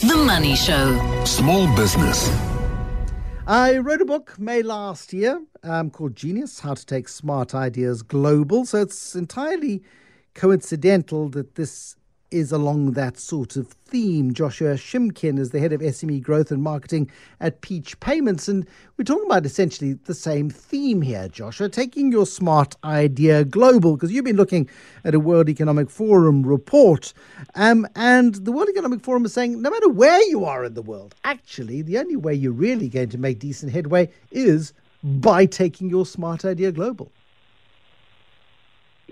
The Money Show. Small business. I wrote a book May last year um, called Genius How to Take Smart Ideas Global. So it's entirely coincidental that this is along that sort of theme. Joshua Shimkin is the head of SME growth and marketing at Peach Payments. And we're talking about essentially the same theme here, Joshua, taking your smart idea global, because you've been looking at a World Economic Forum report. Um, and the World Economic Forum is saying no matter where you are in the world, actually, the only way you're really going to make decent headway is by taking your smart idea global.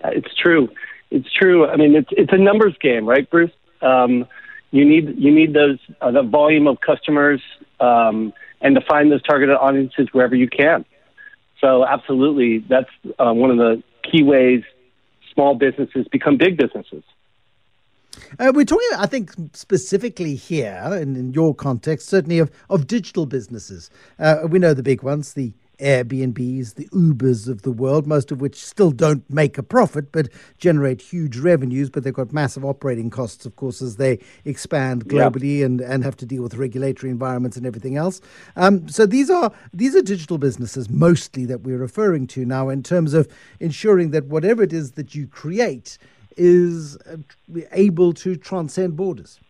It's true it's true. I mean, it's it's a numbers game, right, Bruce? Um, you need you need those uh, the volume of customers um, and to find those targeted audiences wherever you can. So, absolutely, that's uh, one of the key ways small businesses become big businesses. Uh, we're talking, I think, specifically here, in, in, your context, certainly of, of digital businesses. Uh, we know the big ones, the Airbnbs, the Ubers of the world, most of which still don't make a profit but generate huge revenues, but they've got massive operating costs, of course, as they expand globally and, and have to deal with regulatory environments and everything else. Um, so these are these are digital businesses mostly that we're referring to now in terms of ensuring that whatever it is that you create is uh, able to transcend borders.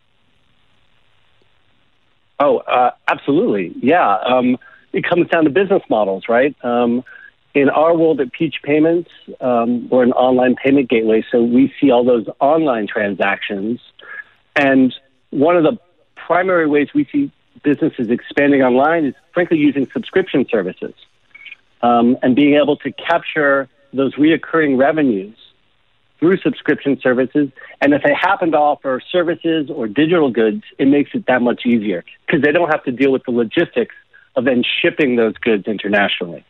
Oh, uh, absolutely, yeah. Um, it comes down to business models, right? Um, in our world at Peach Payments, um, we're an online payment gateway, so we see all those online transactions. And one of the primary ways we see businesses expanding online is, frankly, using subscription services um, and being able to capture those reoccurring revenues through subscription services. And if they happen to offer services or digital goods, it makes it that much easier because they don't have to deal with the logistics of then shipping those goods internationally.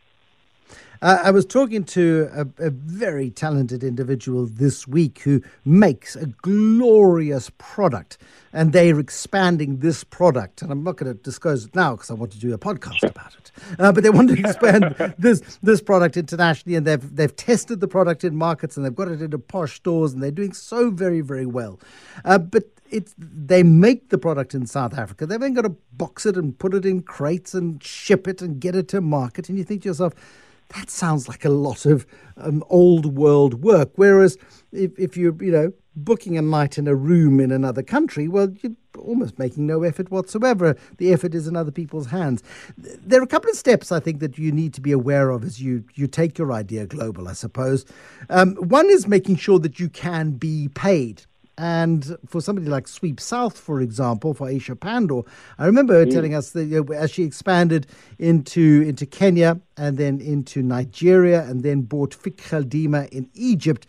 Uh, I was talking to a, a, very talented individual this week who makes a glorious product, and they're expanding this product. And I'm not going to disclose it now because I want to do a podcast sure. about it. Uh, but they want to expand this this product internationally, and they've they've tested the product in markets, and they've got it into posh stores, and they're doing so very very well. Uh, but it's they make the product in South Africa. They've then got to box it and put it in crates and ship it and get it to market. And you think to yourself that sounds like a lot of um, old world work. Whereas if, if you're, you know, booking a night in a room in another country, well, you're almost making no effort whatsoever. The effort is in other people's hands. There are a couple of steps I think that you need to be aware of as you, you take your idea global, I suppose. Um, one is making sure that you can be paid. And for somebody like Sweep South, for example, for Aisha Pandor, I remember her mm. telling us that you know, as she expanded into into Kenya and then into Nigeria and then bought Fiqh in Egypt,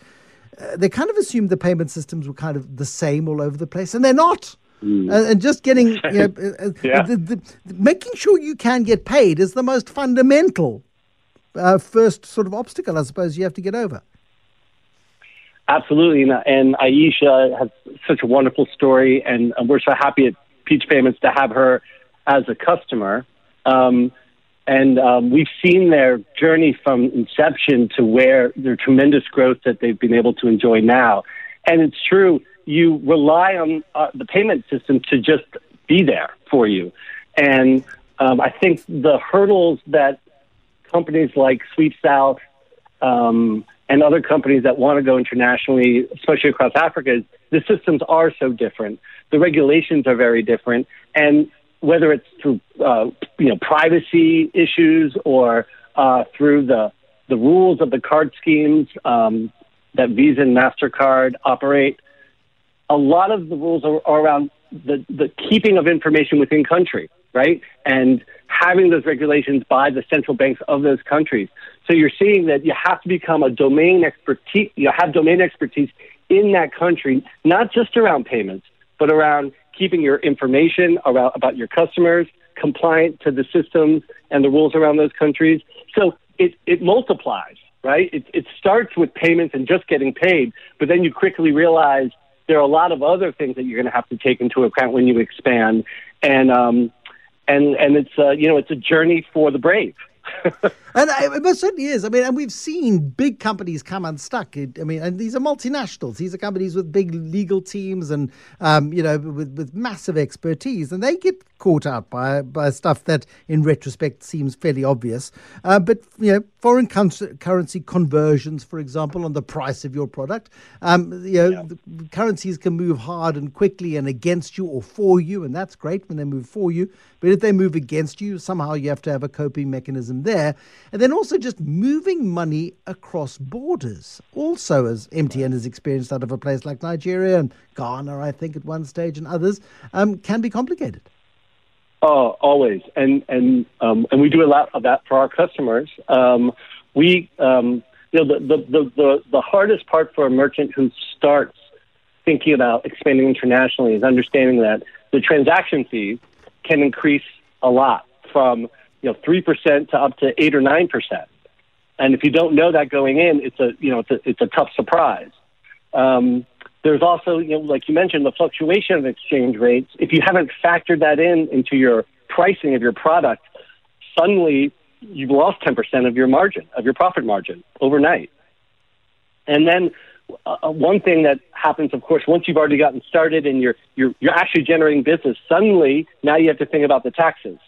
uh, they kind of assumed the payment systems were kind of the same all over the place, and they're not. Mm. Uh, and just getting, you know, uh, uh, yeah. the, the, the, making sure you can get paid is the most fundamental uh, first sort of obstacle, I suppose, you have to get over. Absolutely, and Aisha has such a wonderful story, and we're so happy at Peach Payments to have her as a customer. Um, and um, we've seen their journey from inception to where their tremendous growth that they've been able to enjoy now. And it's true, you rely on uh, the payment system to just be there for you. And um, I think the hurdles that companies like Sweep South um, and other companies that want to go internationally, especially across Africa, is the systems are so different. The regulations are very different, and whether it's through uh, you know privacy issues or uh, through the the rules of the card schemes um, that Visa and Mastercard operate, a lot of the rules are, are around the, the keeping of information within country, right? And having those regulations by the central banks of those countries. So you're seeing that you have to become a domain expertise, you have domain expertise in that country, not just around payments, but around keeping your information around, about your customers compliant to the systems and the rules around those countries. So it, it multiplies, right? It, it starts with payments and just getting paid, but then you quickly realize there are a lot of other things that you're going to have to take into account when you expand. And, um, and, and it's, uh, you know, it's a journey for the brave. And it certainly is. I mean, and we've seen big companies come unstuck. I mean, and these are multinationals. These are companies with big legal teams and um, you know with, with massive expertise, and they get caught out by by stuff that, in retrospect, seems fairly obvious. Uh, but you know, foreign currency conversions, for example, on the price of your product. Um, you know, yeah. currencies can move hard and quickly and against you or for you, and that's great when they move for you. But if they move against you, somehow you have to have a coping mechanism there. And then also just moving money across borders. Also, as MTN has experienced out of a place like Nigeria and Ghana, I think, at one stage, and others, um, can be complicated. Oh, always, and and um, and we do a lot of that for our customers. Um, we, um, you know, the, the the, the the hardest part for a merchant who starts thinking about expanding internationally is understanding that the transaction fees can increase a lot from you know three percent to up to eight or nine percent. And if you don't know that going in, it's a you know it's a, it's a tough surprise. Um, there's also, you know, like you mentioned, the fluctuation of exchange rates. If you haven't factored that in into your pricing of your product, suddenly you've lost 10% of your margin, of your profit margin overnight. And then uh, uh, one thing that happens, of course, once you've already gotten started and you're, you're, you're actually generating business, suddenly now you have to think about the taxes.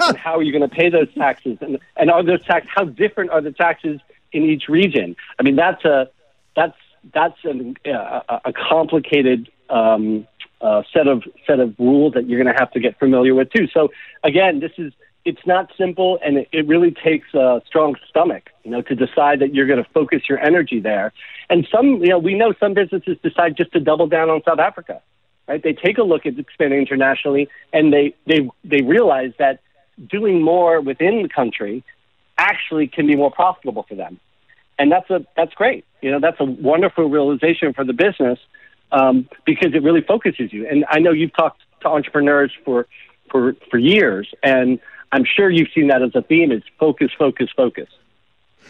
And how are you going to pay those taxes? And, and are those tax, how different are the taxes in each region? I mean, that's a, that's that's an, uh, a complicated um, uh, set of set of rules that you're going to have to get familiar with too. So again, this is it's not simple, and it, it really takes a strong stomach, you know, to decide that you're going to focus your energy there. And some, you know, we know some businesses decide just to double down on South Africa, right? They take a look at expanding internationally, and they they they realize that doing more within the country actually can be more profitable for them and that's a that's great. You know, that's a wonderful realization for the business um, because it really focuses you. And I know you've talked to entrepreneurs for for for years, and I'm sure you've seen that as a theme: is focus, focus, focus.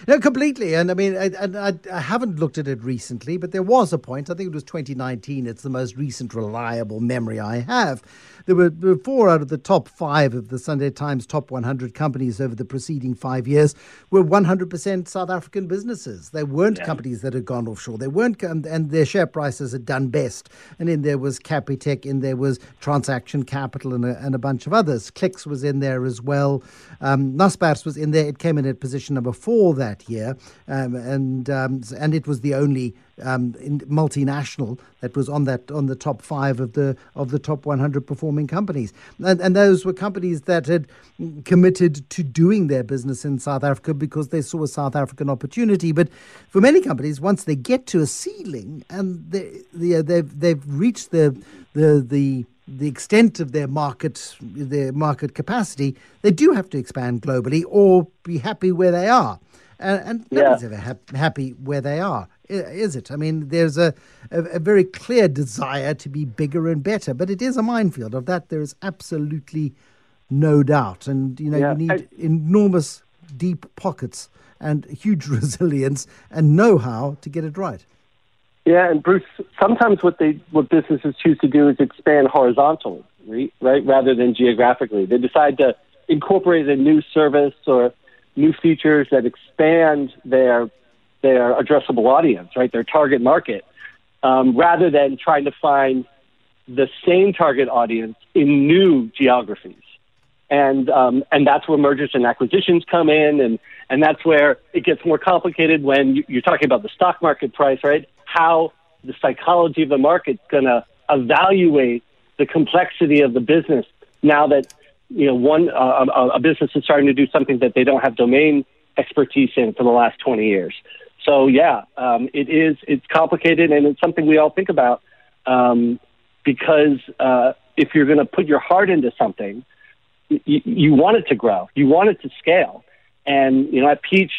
No, completely. And I mean, I, I, I, haven't looked at it recently, but there was a point. I think it was 2019. It's the most recent reliable memory I have. There were, there were four out of the top five of the Sunday Times top 100 companies over the preceding five years were 100% South African businesses. They weren't yeah. companies that had gone offshore. They weren't, and, and their share prices had done best. And in there was Capitec, in there was Transaction Capital, and a, and a bunch of others. Clicks was in there as well. Um, Naspers was in there. It came in at position number four there that year, um, and um, and it was the only um, multinational that was on that on the top five of the of the top 100 performing companies, and, and those were companies that had committed to doing their business in South Africa because they saw a South African opportunity. But for many companies, once they get to a ceiling and they, they they've they've reached the the the the extent of their market, their market capacity, they do have to expand globally or be happy where they are and, and nobody's yeah. ever ha- happy where they are, is it? I mean, there's a, a, a, very clear desire to be bigger and better, but it is a minefield. Of that, there is absolutely no doubt. And you know, yeah. you need I, enormous, deep pockets and huge resilience and know-how to get it right. Yeah, and Bruce, sometimes what they what businesses choose to do is expand horizontally, right, rather than geographically. They decide to incorporate a new service or new features that expand their their addressable audience, right, their target market, um, rather than trying to find the same target audience in new geographies. And um, and that's where mergers and acquisitions come in, and and that's where it gets more complicated when you're talking about the stock market price, right? How the psychology of the market's going to evaluate the complexity of the business now that you know, one uh, a, a business is starting to do something that they don't have domain expertise in for the last 20 years. So yeah, um, it is it's complicated and it's something we all think about um, because uh, if you're going to put your heart into something, you want it to grow, you want it to scale. And you know, at Peach,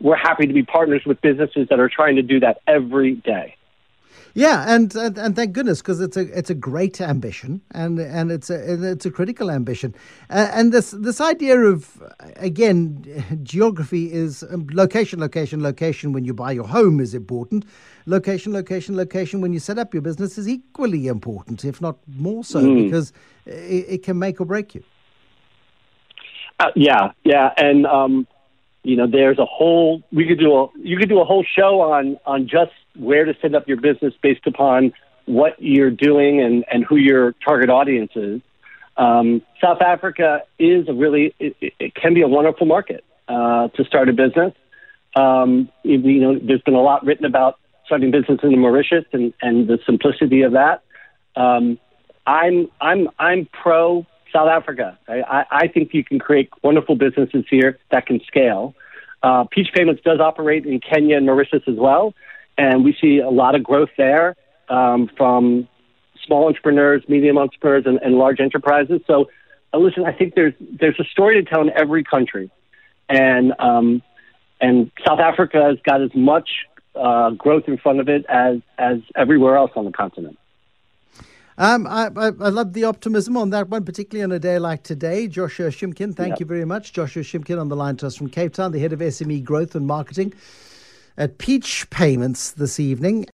we're happy to be partners with businesses that are trying to do that every day. Yeah, and and, and thank goodness because it's a it's a great ambition and and it's a it's a critical ambition, uh, and this this idea of again geography is um, location location location when you buy your home is important, location location location when you set up your business is equally important if not more so mm. because it, it, can make or break you. Uh, yeah, yeah, and um, you know, there's a whole we could do a you could do a whole show on on just where to set up your business based upon what you're doing and and who your target audience is. Um, South Africa is a really it, it can be a wonderful market uh, to start a business. Um, you know, there's been a lot written about starting business in the Mauritius and, and the simplicity of that. Um, I'm I'm I'm pro South Africa. I, I, I think you can create wonderful businesses here that can scale. Uh, Peach Payments does operate in Kenya and Mauritius as well, and we see a lot of growth there um, from small entrepreneurs, medium entrepreneurs, and, and large enterprises. So, uh, listen, I think there's there's a story to tell in every country, and um, and South Africa has got as much uh, growth in front of it as as everywhere else on the continent. Um, I, I, I, love the optimism on that one, particularly on a day like today. Joshua Shimkin, thank yep. you very much. Joshua Shimkin on the line to us from Cape Town, the head of SME growth and marketing at Peach Payments this evening.